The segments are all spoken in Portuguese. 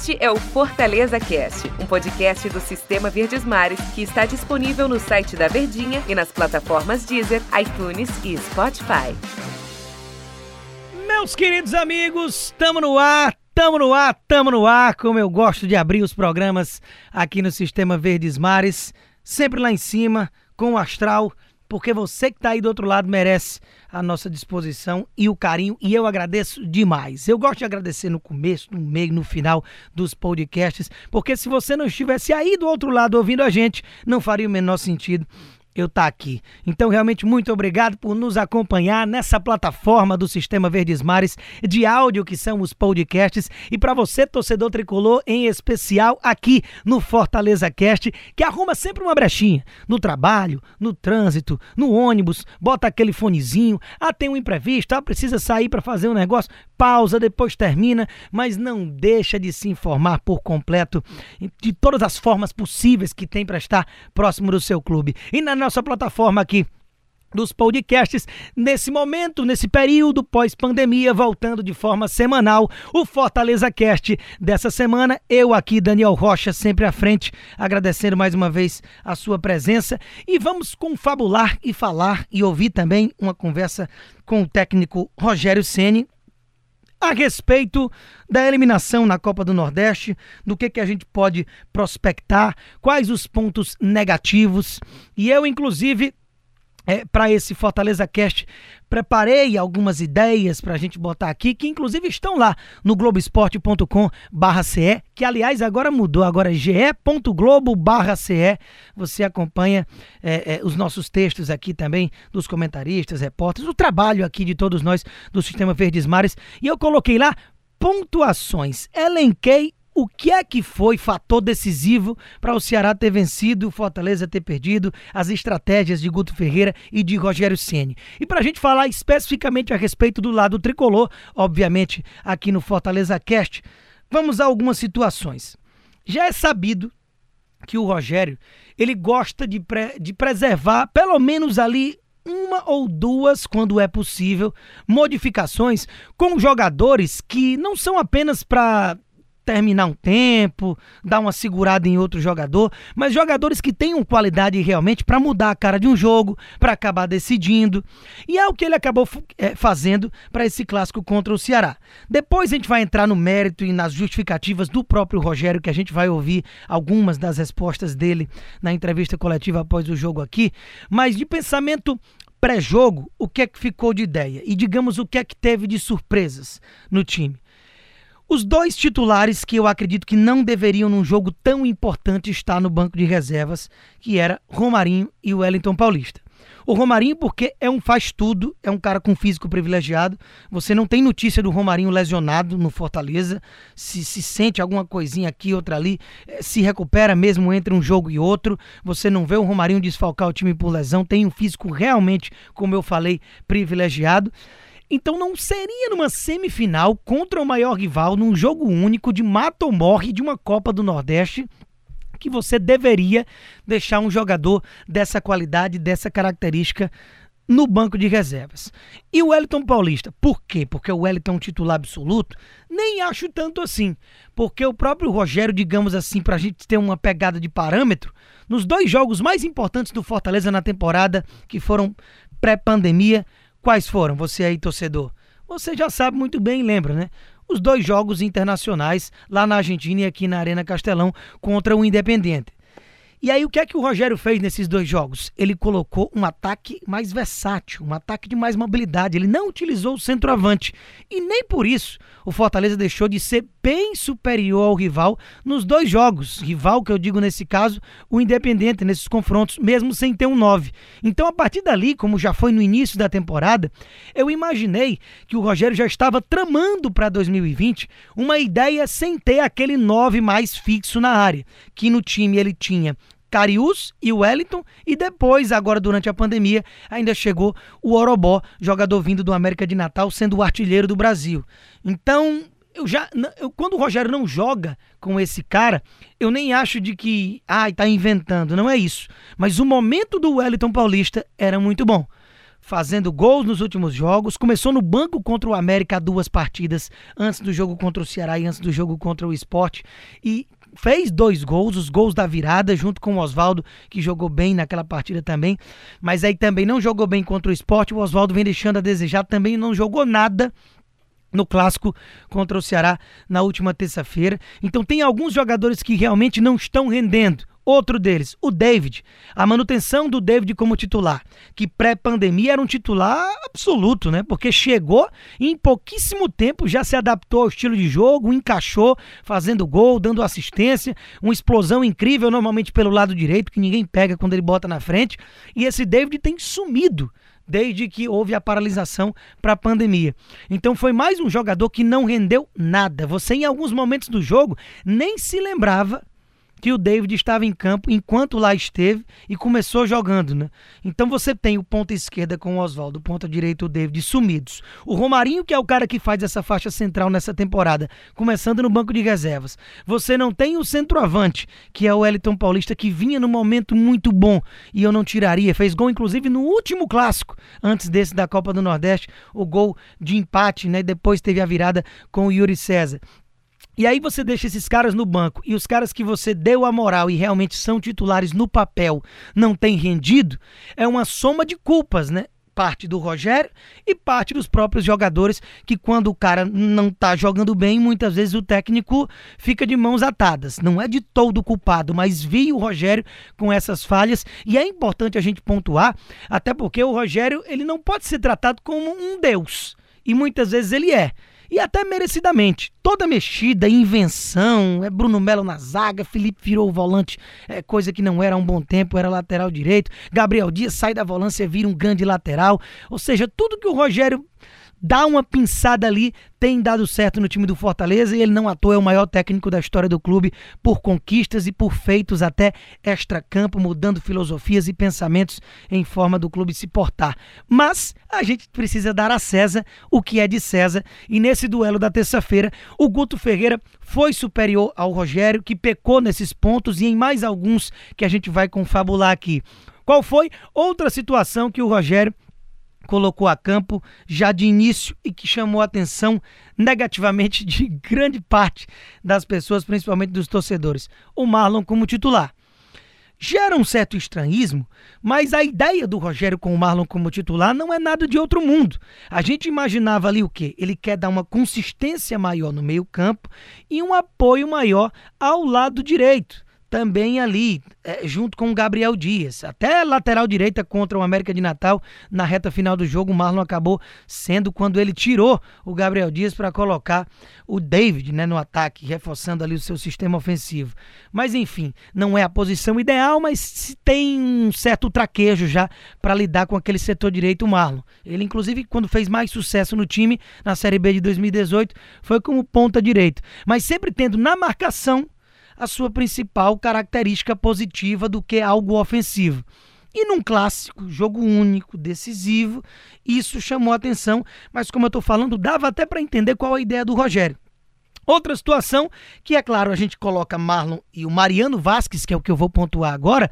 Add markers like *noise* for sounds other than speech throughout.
Este é o Fortaleza Cast, um podcast do Sistema Verdes Mares que está disponível no site da Verdinha e nas plataformas Deezer, iTunes e Spotify. Meus queridos amigos, tamo no ar, tamo no ar, tamo no ar, como eu gosto de abrir os programas aqui no Sistema Verdes Mares, sempre lá em cima, com o astral, porque você que tá aí do outro lado merece a nossa disposição e o carinho, e eu agradeço demais. Eu gosto de agradecer no começo, no meio, no final dos podcasts, porque se você não estivesse aí do outro lado ouvindo a gente, não faria o menor sentido eu estar tá aqui. Então, realmente, muito obrigado por nos acompanhar nessa plataforma do Sistema Verdes Mares de áudio, que são os podcasts. E para você, torcedor tricolor, em especial aqui no Fortaleza Cast, que arruma sempre uma brechinha no trabalho, no trânsito, no ônibus, bota aquele fonezinho. Ah, tem um imprevisto, ah, precisa sair para fazer um negócio. Pausa, depois termina, mas não deixa de se informar por completo de todas as formas possíveis que tem para estar próximo do seu clube. E na nossa plataforma aqui dos podcasts nesse momento, nesse período pós-pandemia, voltando de forma semanal, o Fortaleza Cast dessa semana. Eu aqui, Daniel Rocha, sempre à frente, agradecendo mais uma vez a sua presença e vamos confabular e falar e ouvir também uma conversa com o técnico Rogério Ceni a respeito da eliminação na Copa do Nordeste, do que, que a gente pode prospectar, quais os pontos negativos. E eu, inclusive, é, para esse Fortaleza Cast, preparei algumas ideias para a gente botar aqui, que inclusive estão lá no globesport.com/ce, que aliás agora mudou, agora é ge.globo/ce. Você acompanha é, é, os nossos textos aqui também dos comentaristas, repórteres, o trabalho aqui de todos nós do Sistema Verdes Mares, e eu coloquei lá pontuações, elenquei o que é que foi fator decisivo para o Ceará ter vencido, o Fortaleza ter perdido, as estratégias de Guto Ferreira e de Rogério Ceni. E para a gente falar especificamente a respeito do lado tricolor, obviamente aqui no Fortaleza Cast, vamos a algumas situações. Já é sabido que o Rogério ele gosta de, pre de preservar pelo menos ali uma ou duas, quando é possível, modificações com jogadores que não são apenas para terminar um tempo, dar uma segurada em outro jogador, mas jogadores que tenham qualidade realmente para mudar a cara de um jogo, para acabar decidindo. E é o que ele acabou é, fazendo para esse clássico contra o Ceará. Depois a gente vai entrar no mérito e nas justificativas do próprio Rogério, que a gente vai ouvir algumas das respostas dele na entrevista coletiva após o jogo aqui, mas de pensamento pré-jogo, o que é que ficou de ideia? E digamos o que é que teve de surpresas no time. Os dois titulares que eu acredito que não deveriam num jogo tão importante estar no banco de reservas, que era Romarinho e Wellington Paulista. O Romarinho, porque é um faz tudo, é um cara com físico privilegiado. Você não tem notícia do Romarinho lesionado no Fortaleza. Se, se sente alguma coisinha aqui, outra ali, eh, se recupera mesmo entre um jogo e outro. Você não vê o Romarinho desfalcar o time por lesão. Tem um físico realmente, como eu falei, privilegiado. Então não seria numa semifinal contra o maior rival, num jogo único de mata ou morre de uma Copa do Nordeste, que você deveria deixar um jogador dessa qualidade, dessa característica no banco de reservas. E o Wellington Paulista, por quê? Porque o Wellington é um titular absoluto? Nem acho tanto assim. Porque o próprio Rogério, digamos assim, para a gente ter uma pegada de parâmetro, nos dois jogos mais importantes do Fortaleza na temporada, que foram pré-pandemia, Quais foram, você aí, torcedor? Você já sabe muito bem, lembra, né? Os dois jogos internacionais lá na Argentina e aqui na Arena Castelão contra o Independente. E aí, o que é que o Rogério fez nesses dois jogos? Ele colocou um ataque mais versátil, um ataque de mais mobilidade. Ele não utilizou o centroavante. E nem por isso o Fortaleza deixou de ser bem superior ao rival nos dois jogos. Rival, que eu digo nesse caso, o Independente, nesses confrontos, mesmo sem ter um 9. Então, a partir dali, como já foi no início da temporada, eu imaginei que o Rogério já estava tramando para 2020 uma ideia sem ter aquele 9 mais fixo na área, que no time ele tinha Carius e Wellington, e depois, agora durante a pandemia, ainda chegou o Orobó, jogador vindo do América de Natal, sendo o artilheiro do Brasil. Então, eu já. Eu, quando o Rogério não joga com esse cara, eu nem acho de que. Ai, ah, tá inventando. Não é isso. Mas o momento do Wellington Paulista era muito bom. fazendo gols nos últimos jogos. Começou no banco contra o América duas partidas, antes do jogo contra o Ceará e antes do jogo contra o Esporte. E fez dois gols, os gols da virada, junto com o Oswaldo, que jogou bem naquela partida também. Mas aí também não jogou bem contra o Esporte. O Oswaldo vem deixando a desejar, também não jogou nada no clássico contra o Ceará na última terça-feira. Então tem alguns jogadores que realmente não estão rendendo. Outro deles, o David. A manutenção do David como titular, que pré-pandemia era um titular absoluto, né? Porque chegou e em pouquíssimo tempo já se adaptou ao estilo de jogo, encaixou, fazendo gol, dando assistência, uma explosão incrível normalmente pelo lado direito, que ninguém pega quando ele bota na frente. E esse David tem sumido desde que houve a paralisação para a pandemia. Então foi mais um jogador que não rendeu nada. Você em alguns momentos do jogo nem se lembrava que o David estava em campo enquanto lá esteve e começou jogando, né? Então você tem o ponta esquerda com o Oswaldo, o ponta direita o David sumidos. O Romarinho, que é o cara que faz essa faixa central nessa temporada, começando no banco de reservas. Você não tem o centroavante, que é o Wellington Paulista, que vinha num momento muito bom e eu não tiraria. Fez gol, inclusive, no último clássico, antes desse da Copa do Nordeste, o gol de empate, né? Depois teve a virada com o Yuri César. E aí você deixa esses caras no banco e os caras que você deu a moral e realmente são titulares no papel não têm rendido, é uma soma de culpas, né? Parte do Rogério e parte dos próprios jogadores, que quando o cara não tá jogando bem, muitas vezes o técnico fica de mãos atadas. Não é de todo culpado, mas vi o Rogério com essas falhas e é importante a gente pontuar, até porque o Rogério ele não pode ser tratado como um deus. E muitas vezes ele é e até merecidamente. Toda mexida, invenção, é Bruno Melo na zaga, Felipe virou o volante, é coisa que não era há um bom tempo, era lateral direito. Gabriel Dias sai da volância, vira um grande lateral. Ou seja, tudo que o Rogério dá uma pinçada ali, tem dado certo no time do Fortaleza e ele não à toa é o maior técnico da história do clube por conquistas e por feitos até extra-campo, mudando filosofias e pensamentos em forma do clube se portar. Mas a gente precisa dar a César o que é de César e nesse duelo da terça-feira, o Guto Ferreira foi superior ao Rogério, que pecou nesses pontos e em mais alguns que a gente vai confabular aqui. Qual foi outra situação que o Rogério colocou a campo já de início e que chamou a atenção negativamente de *laughs* grande parte das pessoas, principalmente dos torcedores. O Marlon como titular. Gera um certo estranhismo, mas a ideia do Rogério com o Marlon como titular não é nada de outro mundo. A gente imaginava ali o quê? Ele quer dar uma consistência maior no meio-campo e um apoio maior ao lado direito também ali, é, junto com o Gabriel Dias. Até lateral direita contra o América de Natal, na reta final do jogo, o Marlon acabou sendo quando ele tirou o Gabriel Dias para colocar o David né, no ataque, reforçando ali o seu sistema ofensivo. Mas enfim, não é a posição ideal, mas tem um certo traquejo já para lidar com aquele setor direito, o Marlon. Ele, inclusive, quando fez mais sucesso no time, na Série B de 2018, foi como ponta direito. Mas sempre tendo na marcação a sua principal característica positiva do que algo ofensivo. E num clássico, jogo único, decisivo, isso chamou atenção, mas como eu estou falando, dava até para entender qual a ideia do Rogério. Outra situação, que é claro, a gente coloca Marlon e o Mariano Vasquez, que é o que eu vou pontuar agora,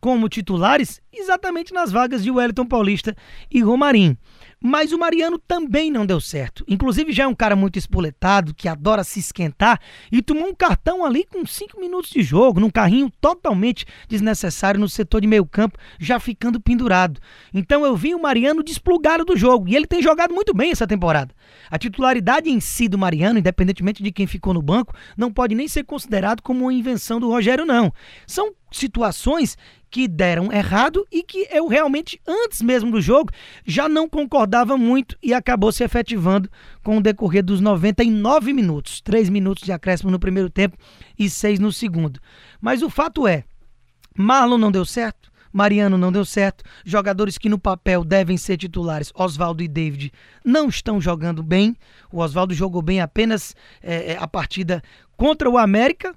como titulares, exatamente nas vagas de Wellington Paulista e Romarinho. Mas o Mariano também não deu certo. Inclusive, já é um cara muito espoletado, que adora se esquentar e tomou um cartão ali com 5 minutos de jogo, num carrinho totalmente desnecessário no setor de meio-campo, já ficando pendurado. Então eu vi o Mariano desplugado do jogo e ele tem jogado muito bem essa temporada. A titularidade em si do Mariano, independentemente de quem ficou no banco, não pode nem ser considerado como uma invenção do Rogério, não. São situações que deram errado e que eu realmente, antes mesmo do jogo, já não concordava muito e acabou se efetivando com o decorrer dos 99 minutos. 3 minutos de acréscimo no primeiro tempo e 6 no segundo. Mas o fato é, Marlon não deu certo, Mariano não deu certo, jogadores que no papel devem ser titulares, Oswaldo e David, não estão jogando bem. O Oswaldo jogou bem apenas é, a partida contra o América,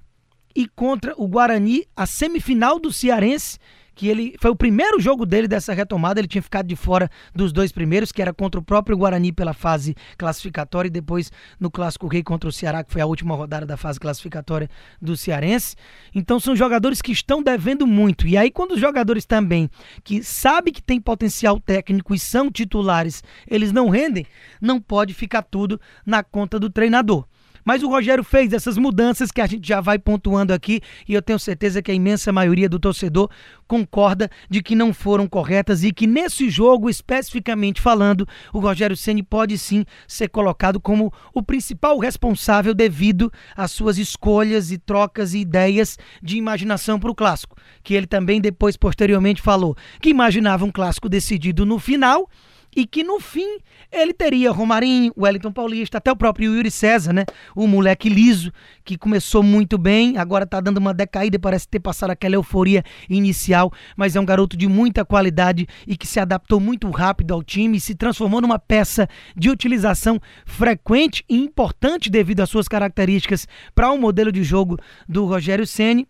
e contra o Guarani, a semifinal do Cearense, que ele foi o primeiro jogo dele dessa retomada, ele tinha ficado de fora dos dois primeiros, que era contra o próprio Guarani pela fase classificatória e depois no Clássico Rei contra o Ceará, que foi a última rodada da fase classificatória do Cearense. Então são jogadores que estão devendo muito. E aí quando os jogadores também que sabem que tem potencial técnico e são titulares, eles não rendem, não pode ficar tudo na conta do treinador. Mas o Rogério fez essas mudanças que a gente já vai pontuando aqui e eu tenho certeza que a imensa maioria do torcedor concorda de que não foram corretas e que nesse jogo, especificamente falando, o Rogério Ceni pode sim ser colocado como o principal responsável devido às suas escolhas e trocas e ideias de imaginação para o clássico, que ele também depois posteriormente falou que imaginava um clássico decidido no final e que no fim ele teria Romarinho, Wellington Paulista, até o próprio Yuri César, né? O moleque liso, que começou muito bem, agora tá dando uma decaída, parece ter passado aquela euforia inicial, mas é um garoto de muita qualidade e que se adaptou muito rápido ao time e se transformou numa peça de utilização frequente e importante devido às suas características para o um modelo de jogo do Rogério Ceni.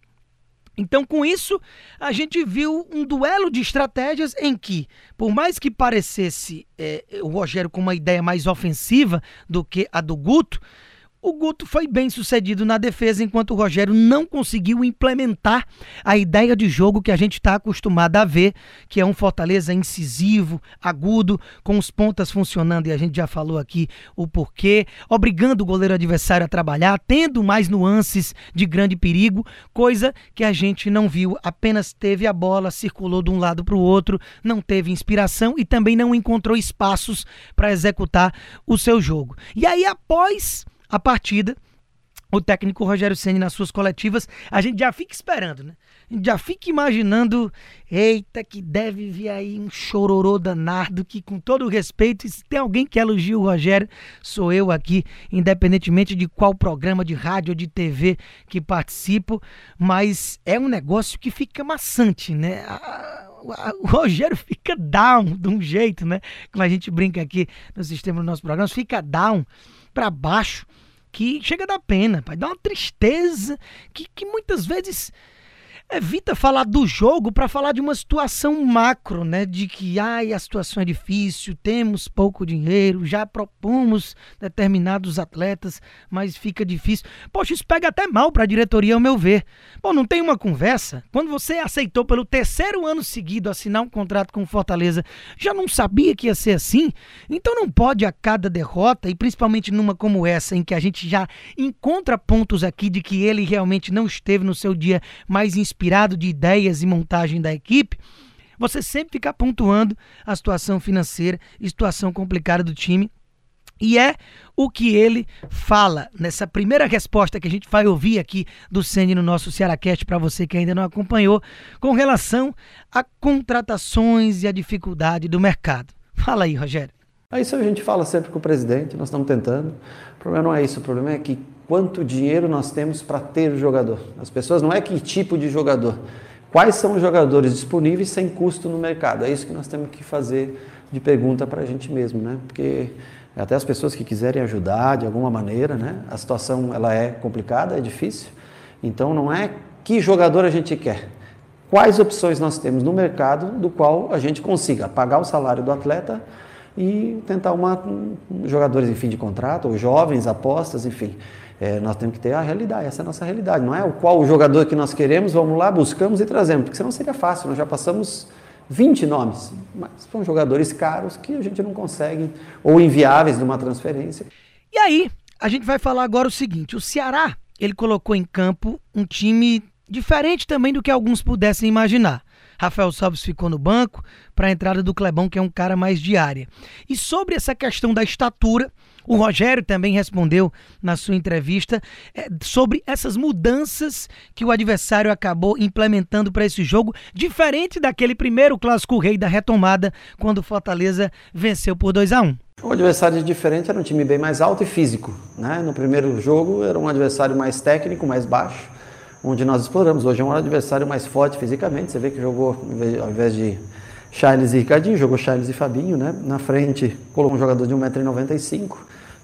Então, com isso, a gente viu um duelo de estratégias em que, por mais que parecesse é, o Rogério com uma ideia mais ofensiva do que a do Guto, o Guto foi bem sucedido na defesa, enquanto o Rogério não conseguiu implementar a ideia de jogo que a gente está acostumado a ver, que é um Fortaleza incisivo, agudo, com os pontas funcionando, e a gente já falou aqui o porquê, obrigando o goleiro adversário a trabalhar, tendo mais nuances de grande perigo, coisa que a gente não viu, apenas teve a bola, circulou de um lado para o outro, não teve inspiração e também não encontrou espaços para executar o seu jogo. E aí, após a partida, o técnico Rogério Ceni nas suas coletivas, a gente já fica esperando, né? A gente já fica imaginando, eita, que deve vir aí um chororô danado, que com todo o respeito, se tem alguém que elogia o Rogério, sou eu aqui, independentemente de qual programa de rádio ou de TV que participo, mas é um negócio que fica maçante, né? o Rogério *laughs* fica down de um jeito, né? Como a gente brinca aqui no sistema do nosso programa, fica down para baixo que chega da pena, pai. Dá uma tristeza que, que muitas vezes evita falar do jogo para falar de uma situação macro, né? De que ai, a situação é difícil, temos pouco dinheiro, já propomos determinados atletas, mas fica difícil. Poxa, isso pega até mal para a diretoria, ao meu ver. Pô, não tem uma conversa? Quando você aceitou pelo terceiro ano seguido assinar um contrato com o Fortaleza, já não sabia que ia ser assim? Então não pode a cada derrota, e principalmente numa como essa, em que a gente já encontra pontos aqui de que ele realmente não esteve no seu dia mais inspirado inspirado de ideias e montagem da equipe, você sempre fica pontuando a situação financeira e situação complicada do time. E é o que ele fala nessa primeira resposta que a gente vai ouvir aqui do Ceni no nosso Cearacast para você que ainda não acompanhou, com relação a contratações e a dificuldade do mercado. Fala aí, Rogério. É isso a gente fala sempre com o presidente, nós estamos tentando. O problema não é isso, o problema é que quanto dinheiro nós temos para ter o jogador. As pessoas não é que tipo de jogador. Quais são os jogadores disponíveis sem custo no mercado? É isso que nós temos que fazer de pergunta para a gente mesmo, né? Porque até as pessoas que quiserem ajudar de alguma maneira, né? A situação ela é complicada, é difícil. Então não é que jogador a gente quer. Quais opções nós temos no mercado do qual a gente consiga pagar o salário do atleta e tentar uma um, jogadores em fim de contrato ou jovens apostas, enfim. É, nós temos que ter a realidade, essa é a nossa realidade. Não é o qual o jogador que nós queremos, vamos lá, buscamos e trazemos, porque senão seria fácil, nós já passamos 20 nomes, mas são jogadores caros que a gente não consegue, ou inviáveis de uma transferência. E aí, a gente vai falar agora o seguinte: o Ceará, ele colocou em campo um time diferente também do que alguns pudessem imaginar. Rafael Sobis ficou no banco para a entrada do Clebão, que é um cara mais de área. E sobre essa questão da estatura, o Rogério também respondeu na sua entrevista é, sobre essas mudanças que o adversário acabou implementando para esse jogo, diferente daquele primeiro clássico rei da retomada, quando o Fortaleza venceu por 2 a 1 O adversário diferente era um time bem mais alto e físico. Né? No primeiro jogo era um adversário mais técnico, mais baixo, onde nós exploramos. Hoje é um adversário mais forte fisicamente. Você vê que jogou, ao invés de Charles e Ricardinho, jogou Charles e Fabinho, né? Na frente colocou um jogador de 1,95m,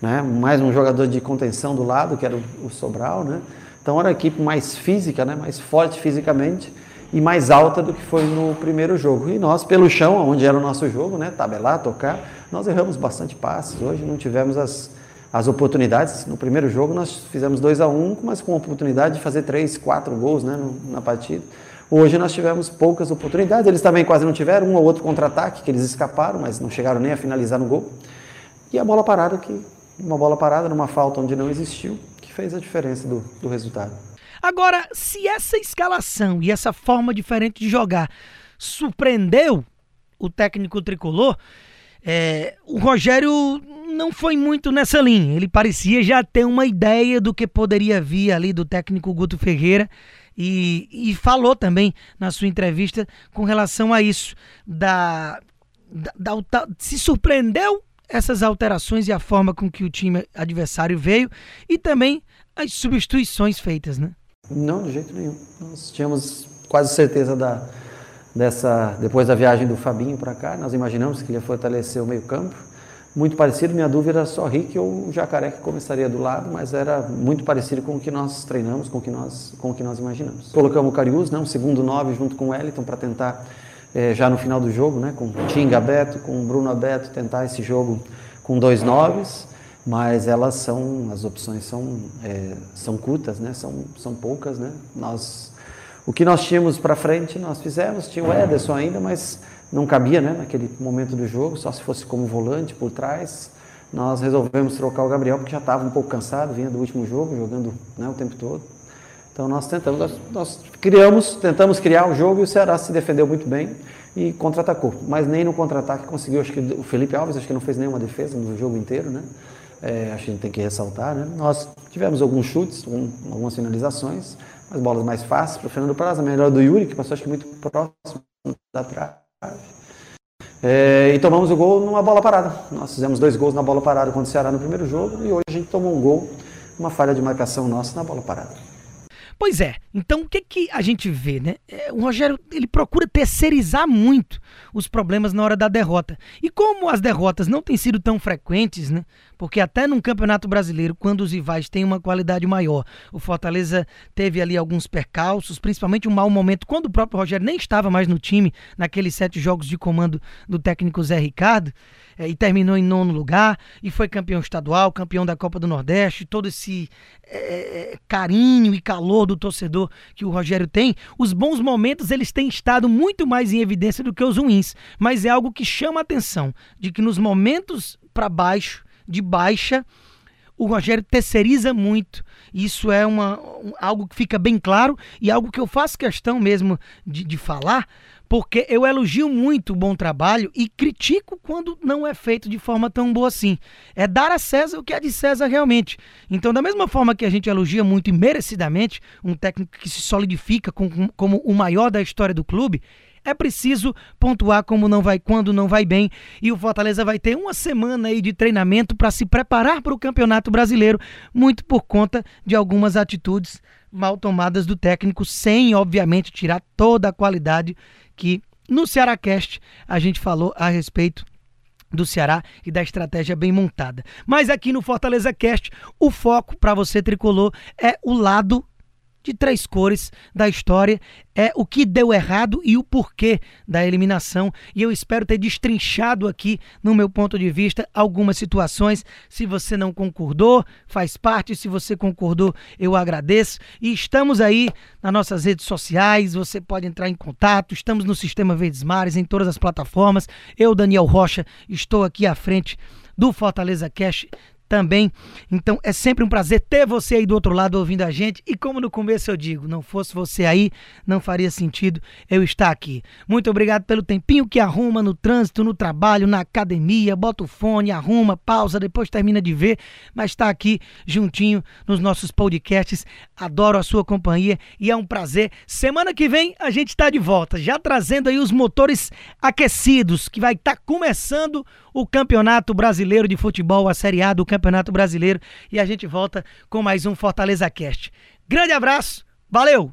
né? Mais um jogador de contenção do lado, que era o, Sobral, né? Então era uma equipe mais física, né? Mais forte fisicamente e mais alta do que foi no primeiro jogo. E nós, pelo chão, onde era o nosso jogo, né, tabelar, tocar, nós erramos bastante passes. Hoje não tivemos as, as oportunidades. No primeiro jogo nós fizemos 2 a 1 um, mas com a oportunidade de fazer 3, 4 gols né, na partida. Hoje nós tivemos poucas oportunidades, eles também quase não tiveram, um ou outro contra-ataque que eles escaparam, mas não chegaram nem a finalizar no gol. E a bola parada, que uma bola parada numa falta onde não existiu, que fez a diferença do, do resultado. Agora, se essa escalação e essa forma diferente de jogar surpreendeu o técnico tricolor, é, o Rogério não foi muito nessa linha. Ele parecia já ter uma ideia do que poderia vir ali do técnico Guto Ferreira e, e falou também na sua entrevista com relação a isso, da, da, da, se surpreendeu essas alterações e a forma com que o time adversário veio e também as substituições feitas, né? Não, de jeito nenhum. Nós tínhamos quase certeza da, dessa, depois da viagem do Fabinho para cá, nós imaginamos que ele ia fortalecer o meio-campo. Muito parecido, minha dúvida era só Rick ou o Jacaré que começaria do lado, mas era muito parecido com o que nós treinamos, com o que nós, com o que nós imaginamos. Colocamos o Carius, né, um segundo nove junto com o Wellington para tentar, é, já no final do jogo, né, com o Tinga aberto, com o Bruno aberto, tentar esse jogo com dois noves mas elas são, as opções são, é, são curtas, né? são, são poucas. Né? Nós, o que nós tínhamos para frente nós fizemos, tinha o Ederson ainda, mas não cabia né? naquele momento do jogo, só se fosse como volante por trás. Nós resolvemos trocar o Gabriel porque já estava um pouco cansado, vinha do último jogo, jogando né, o tempo todo. Então nós tentamos, nós, nós criamos, tentamos criar o jogo e o Ceará se defendeu muito bem e contra-atacou. Mas nem no contra-ataque conseguiu, acho que o Felipe Alves acho que não fez nenhuma defesa no jogo inteiro, né? é, acho que a gente tem que ressaltar, né? Nós tivemos alguns chutes, um, algumas finalizações, as bolas mais fáceis para o Fernando Praza, melhor do Yuri, que passou acho que muito próximo da trave. É, e tomamos o gol numa bola parada. Nós fizemos dois gols na bola parada contra o Ceará no primeiro jogo e hoje a gente tomou um gol, uma falha de marcação nossa na bola parada. Pois é, então o que, que a gente vê, né? É, o Rogério ele procura terceirizar muito os problemas na hora da derrota. E como as derrotas não têm sido tão frequentes, né? Porque até num campeonato brasileiro, quando os rivais têm uma qualidade maior, o Fortaleza teve ali alguns percalços, principalmente um mau momento, quando o próprio Rogério nem estava mais no time, naqueles sete jogos de comando do técnico Zé Ricardo é, e terminou em nono lugar e foi campeão estadual, campeão da Copa do Nordeste, todo esse é, é, carinho e calor do torcedor que o Rogério tem, os bons momentos eles têm estado muito mais em evidência do que os ruins, mas é algo que chama a atenção de que nos momentos para baixo, de baixa, o Rogério terceiriza muito. Isso é uma, algo que fica bem claro e algo que eu faço questão mesmo de, de falar, porque eu elogio muito o bom trabalho e critico quando não é feito de forma tão boa assim. É dar a César o que é de César realmente. Então, da mesma forma que a gente elogia muito e merecidamente um técnico que se solidifica com, como o maior da história do clube, é preciso pontuar como não vai quando não vai bem e o Fortaleza vai ter uma semana aí de treinamento para se preparar para o Campeonato Brasileiro, muito por conta de algumas atitudes mal tomadas do técnico, sem obviamente tirar toda a qualidade que no Cearacast a gente falou a respeito do Ceará e da estratégia bem montada. Mas aqui no Fortaleza Cast, o foco para você tricolor é o lado de três cores da história é o que deu errado e o porquê da eliminação. E eu espero ter destrinchado aqui, no meu ponto de vista, algumas situações. Se você não concordou, faz parte. Se você concordou, eu agradeço. E estamos aí nas nossas redes sociais. Você pode entrar em contato. Estamos no Sistema Verdes Mares, em todas as plataformas. Eu, Daniel Rocha, estou aqui à frente do Fortaleza Cash também. Então é sempre um prazer ter você aí do outro lado ouvindo a gente. E como no começo eu digo, não fosse você aí, não faria sentido eu estar aqui. Muito obrigado pelo tempinho que arruma no trânsito, no trabalho, na academia, bota o fone, arruma, pausa, depois termina de ver, mas está aqui juntinho nos nossos podcasts. Adoro a sua companhia e é um prazer. Semana que vem a gente está de volta, já trazendo aí os motores aquecidos, que vai estar tá começando o Campeonato Brasileiro de Futebol, a Série A do Campeonato Brasileiro. E a gente volta com mais um Fortaleza Cast. Grande abraço, valeu!